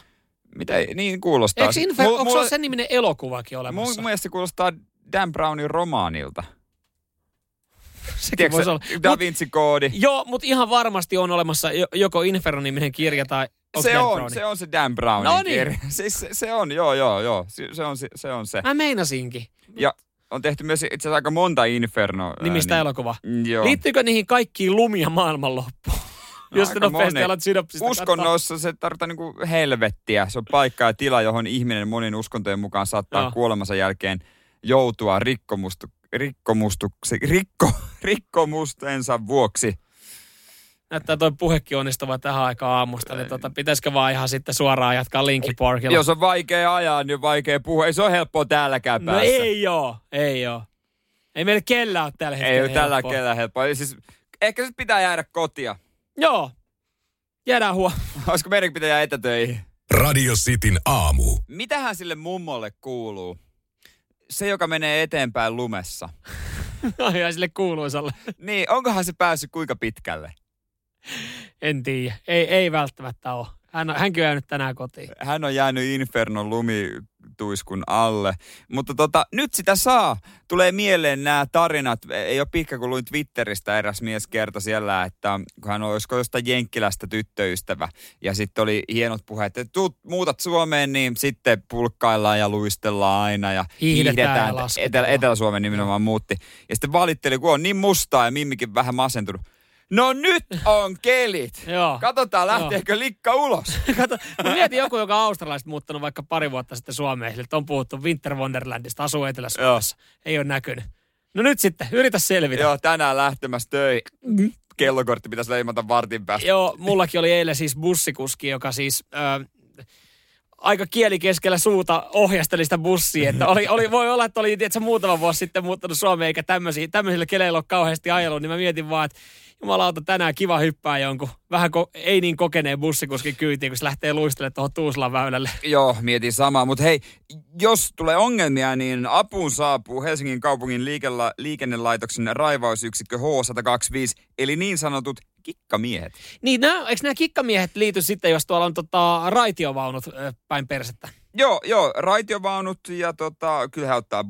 Mitä, niin kuulostaa. Eikö Infer- Mulla- onko mulla- se sen niminen elokuvakin olemassa? Mun mielestä kuulostaa Dan Brownin romaanilta. Sekin Tiedätkö, voisi olla. Da Mut- Vinci Koodi. Joo, mutta ihan varmasti on olemassa jo- joko Inferno-niminen kirja tai Se Dan on, Brownin? se on se Dan Brownin No niin. kirja. Siis se, se on, joo, joo, joo. Se, se, on, se, se on se. Mä meinasinkin. Ja on tehty myös itse asiassa aika monta Inferno. ää, Nimistä niin- elokuva. Joo. Liittyykö niihin kaikkiin lumia maailmanloppuun? No, Jos nopeasti alat synopsista katsoa. Uskonnossa se tarkoittaa niinku helvettiä. Se on paikka ja tila, johon ihminen monin uskontojen mukaan saattaa Joo. kuolemansa jälkeen joutua rikkomustu, rikkomustuksi, rikko, <laughs> rikkomustensa vuoksi. Näyttää toi puhekin onnistuva tähän aikaan aamusta, niin tota, pitäisikö vaan ihan sitten suoraan jatkaa Linkin Parkilla? Jos on vaikea ajaa, niin vaikea puhua. Ei se ole helppoa täälläkään no päässä. ei oo, ei oo. Ei meillä kellään ole tällä hetkellä Ei ole tällä hetkellä helppoa. Eli Siis, ehkä se pitää jäädä kotia. Joo. Jäädään huo. <laughs> Olisiko meidänkin pitää jäädä etätöihin? Radio Cityn aamu. Mitähän sille mummolle kuuluu? Se, joka menee eteenpäin lumessa. <laughs> ja sille kuuluisalle. Niin, onkohan se päässyt kuinka pitkälle? En tiedä. Ei, ei välttämättä ole. Hän, on, hänkin on jäänyt tänään kotiin. Hän on jäänyt Infernon lumituiskun alle. Mutta tota, nyt sitä saa. Tulee mieleen nämä tarinat. Ei ole pitkä, kun luin Twitteristä eräs mies kertoi siellä, että kun hän olisiko jostain Jenkkilästä tyttöystävä. Ja sitten oli hienot puheet, että tuut, muutat Suomeen, niin sitten pulkkaillaan ja luistellaan aina. Ja Hiihdetään ja. Etelä, Etelä-Suomen nimenomaan muutti. Ja sitten valitteli, kun on niin mustaa ja Mimmikin vähän masentunut. No nyt on kelit. <laughs> Joo. Katsotaan, lähteekö likka ulos. <laughs> Kato, mä mietin joku, joka on australaista muuttanut vaikka pari vuotta sitten Suomeen, että on puhuttu Winter Wonderlandista, asuu Etelä-Suomessa. Ei ole näkynyt. No nyt sitten, yritä selvitä. Joo, tänään lähtemässä töihin. Kellokortti pitäisi leimata vartin päästä. Joo, mullakin oli eilen siis bussikuski, joka siis... Ö, aika kieli keskellä suuta ohjasteli sitä bussia. Että oli, oli, voi olla, että oli tiedätkö, muutama vuosi sitten muuttanut Suomeen, eikä tämmöisiä, tämmöisillä keleillä ole kauheasti ajellut, niin mä mietin vaan, että jumalauta, tänään kiva hyppää jonkun vähän ko- ei niin kokeneen bussikuskin kyytiin, kun se lähtee luistelemaan tuohon Tuusulan väylälle. Joo, mietin samaa. Mutta hei, jos tulee ongelmia, niin apuun saapuu Helsingin kaupungin liikella, liikennelaitoksen raivausyksikkö H125, eli niin sanotut kikkamiehet. Niin, nää, eikö nämä kikkamiehet liity sitten, jos tuolla on tota, raitiovaunut päin persettä? Joo, joo, raitiovaunut ja tota, kyllä he ottaa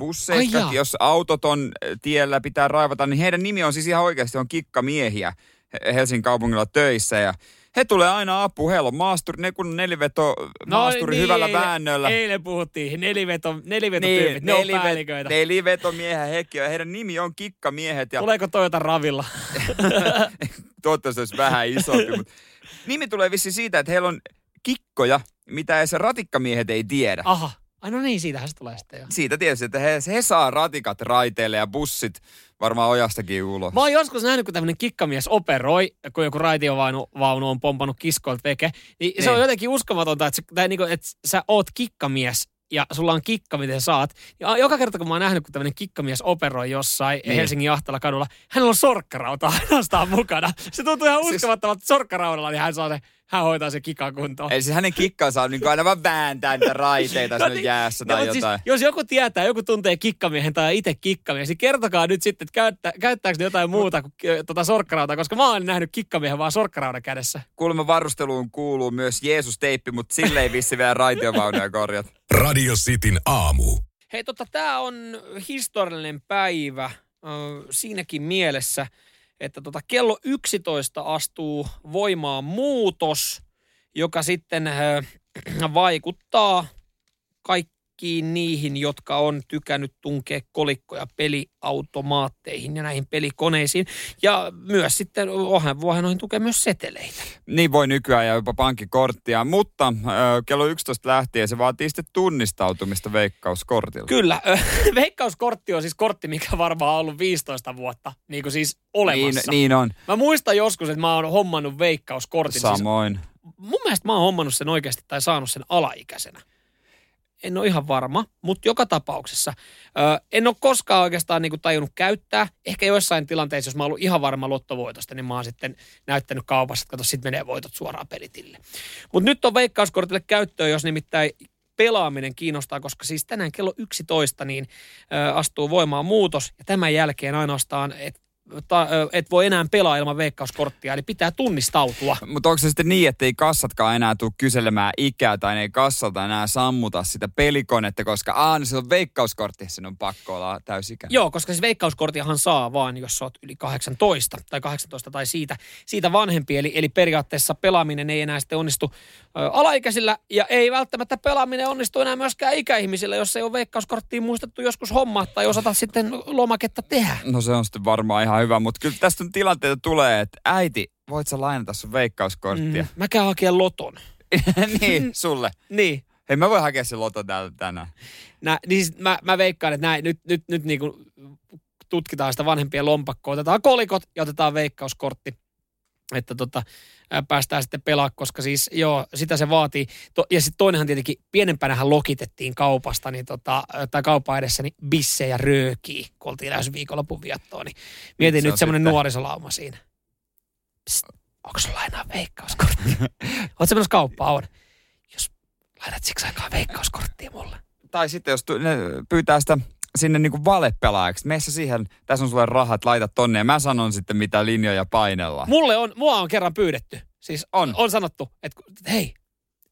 jaa. Jos autot on tiellä, pitää raivata, niin heidän nimi on siis ihan oikeasti on kikkamiehiä He- Helsingin kaupungilla töissä. Ja he tulee aina apuun. Heillä on maasturi, ne kun neliveto maasturi hyvällä eilen- väännöllä. Eilen puhuttiin, neliveto, nelivetotyypit, niin, ne on päälliköitä. nelivetomiehiä hekin ja heidän nimi on kikkamiehet. Ja Tuleeko Toyota ravilla? <laughs> <laughs> toivottavasti olisi vähän isompi. mutta <laughs> nimi tulee vissi siitä, että heillä on kikkoja, mitä edes ratikkamiehet ei tiedä. Aha. Ai no niin, siitähän se tulee sitten jo. Siitä tietysti, että he, he saa ratikat raiteille ja bussit varmaan ojastakin ulos. Mä oon joskus nähnyt, kun tämmöinen kikkamies operoi, kun joku raitiovaunu vaunu on pompannut kiskoilta veke. Niin, se Niin. on jotenkin uskomatonta, että, se, tai niinku, että sä oot kikkamies ja sulla on kikka, miten saat. Ja joka kerta, kun mä oon nähnyt, kun tämmöinen kikkamies operoi jossain Niin. Helsingin Ahtala kadulla, hänellä on sorkkarauta ainoastaan mukana. Se tuntuu ihan Siis- uskomattomalta, että sorkkaraudalla niin hän saa se, hän hoitaa se kikan kuntoon. Eli siis hänen kikkansa on niin aina vaan vääntää niitä raiteita <laughs> no, niin, jäässä no, tai mut jotain. Siis, jos joku tietää, joku tuntee kikkamiehen tai itse kikkamies, niin kertokaa nyt sitten, että käyttä, käyttääkö ne jotain muuta kuin ö, tota sorkkarautaa, koska mä oon nähnyt kikkamiehen vaan sorkkaraudan kädessä. Kuulemma varusteluun kuuluu myös Jeesus-teippi, mutta sille ei vissi vielä raitiovaunuja korjata. Radio Cityn aamu. Hei, tota, tää on historiallinen päivä siinäkin mielessä, että tota, kello 11 astuu voimaan muutos, joka sitten vaikuttaa kaikkiin niihin, jotka on tykännyt tunkea kolikkoja peliautomaatteihin ja näihin pelikoneisiin. Ja myös sitten, ohan, voihan noihin tukea myös seteleitä. Niin voi nykyään ja jopa pankkikorttia, mutta äh, kello 11 lähtien se vaatii sitten tunnistautumista veikkauskortilla. Kyllä, ö, <laughs> veikkauskortti on siis kortti, mikä varmaan on ollut 15 vuotta, niin kuin siis niin, olemassa. niin on. Mä muistan joskus, että mä oon hommannut veikkauskortin. Siis, Samoin. mun mielestä mä oon hommannut sen oikeasti tai saanut sen alaikäisenä. En ole ihan varma, mutta joka tapauksessa. Ö, en ole koskaan oikeastaan niinku tajunnut käyttää. Ehkä joissain tilanteissa, jos mä oon ollut ihan varma lottovoitosta, niin mä oon sitten näyttänyt kaupassa, että kato, sit menee voitot suoraan pelitille. Mutta nyt on veikkauskortille käyttöön, jos nimittäin pelaaminen kiinnostaa, koska siis tänään kello 11 niin ö, astuu voimaan muutos ja tämän jälkeen ainoastaan, et, ta, et voi enää pelaa ilman veikkauskorttia, eli pitää tunnistautua. Mutta onko se sitten niin, että ei kassatkaan enää tule kyselemään ikää tai ei kassalta enää sammuta sitä pelikonetta, koska aah, se on veikkauskortti, sen on pakko olla täysikäinen. Joo, koska siis veikkauskortiahan saa vaan, jos sä oot yli 18 tai 18 tai siitä, siitä vanhempi. Eli, eli periaatteessa pelaaminen ei enää sitten onnistu ö, alaikäisillä ja ei välttämättä pelaaminen onnistu enää myöskään ikäihmisillä, jos ei ole veikkauskorttiin muistettu joskus hommaa tai osata sitten lomaketta tehdä. No se on sitten varmaan ihan hyvä, mutta kyllä tästä on tilanteita tulee, että äiti, voit sä lainata sun veikkauskorttia? Mm, mä käyn hakemaan loton. <laughs> niin, sulle. <laughs> Niin. Hei, mä voin hakea sen loton täältä tänään. Nä, niin siis mä, mä veikkaan, että näin, nyt, nyt, nyt niin kuin tutkitaan sitä vanhempien lompakkoa. Otetaan kolikot ja otetaan veikkauskortti että tota, päästään sitten pelaa, koska siis joo, sitä se vaatii. Ja sitten toinenhan tietenkin, pienempänähän lokitettiin kaupasta, niin tota, tai kaupan edessä, niin bissejä ja röökiä, kun oltiin lähes viikonlopun viettoon. Niin mietin Se nyt semmoinen nuorisolauma siinä. onko sulla lainaa veikkauskorttia? <laughs> Oot sä menossa kauppaan? On. Jos lainat siksi aikaa veikkauskorttia mulle. Tai sitten jos ne pyytää sitä sinne niinku valepelaajaksi, mene sä siihen, tässä on sulle rahat, laita tonne ja mä sanon sitten mitä linjoja painella. Mulle on, mua on kerran pyydetty. Siis On. on sanottu, että hei,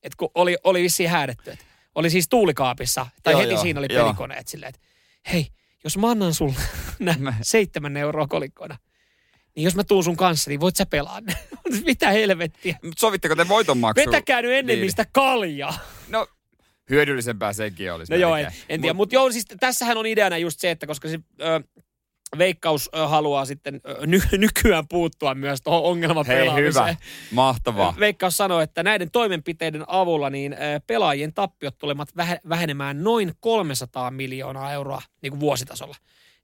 että kun oli, oli vissiin häädetty, että oli siis tuulikaapissa, tai Joo, heti joo, siinä oli joo. pelikoneet silleen, että hei, jos mä annan sulle <laughs> nää Mä- seitsemän euroa kolikkoina, niin jos mä tuun sun kanssa, niin voit sä pelaa. <laughs> Mitä helvettiä. Mut sovitteko te voitonmaksu? Vetäkää nyt ennen Niin. niistä kaljaa. No, hyödyllisempää sekin olisi. No joo, en, en tiedä. Mut- Mutta joo, siis tässähän on ideana just se, että koska se ö, Veikkaus haluaa sitten ny, <laughs> nykyään puuttua myös tuohon Hei, ongelmapelaamiseen. hyvä. Mahtavaa. Veikkaus sanoi, että näiden toimenpiteiden avulla niin pelaajien tappiot tulevat vähe- vähenemään noin 300 miljoonaa euroa niin kuin vuositasolla.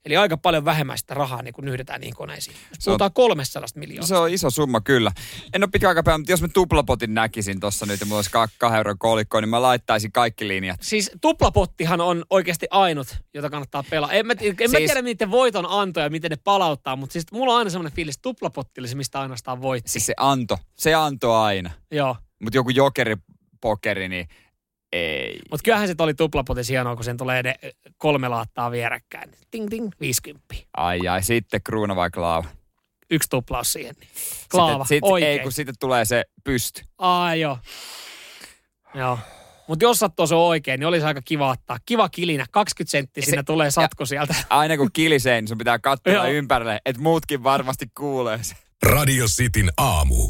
Eli aika paljon vähemmän sitä rahaa niin kuin nyhdetään niihin koneisiin. Jos Se on- puhutaan 300 miljoonaa. Se on iso summa kyllä. En ole pitkään aikaa pelannut, mutta jos mä tuplapotin näkisin tossa nyt ja mulla olisi kah- kahden euron kolikko, niin mä laittaisin kaikki linjat. Siis tuplapottihan on oikeasti ainut, jota kannattaa pelaa. En mä, en siis... mä tiedä niiden voiton antoja, miten ne palauttaa, mutta siis mulla on aina semmoinen fiilis, että tuplapotti oli se, mistä ainoastaan voitti. Siis se anto, se anto aina. Joo. Mutta joku jokeripokeri, niin ei. Mutta kyllähän se oli tuplapotis hienoa, kun sen tulee ne kolme laattaa vierekkäin. Ting ting, 50. Ai ai, sitten kruuna vai klaava. Yksi tuplaus siihen. Niin. Klaava, sitten, sit, oikein. Ei, kun sitten tulee se pysty. Ai joo. Joo. Mutta jos sattoo se oikein, niin olisi aika kiva ottaa. Kiva kilinä, 20 senttiä siinä tulee satko sieltä. <laughs> Aina kun kilisee, niin sun pitää katsoa ympärille, että muutkin varmasti kuulee se. Radio Cityn aamu.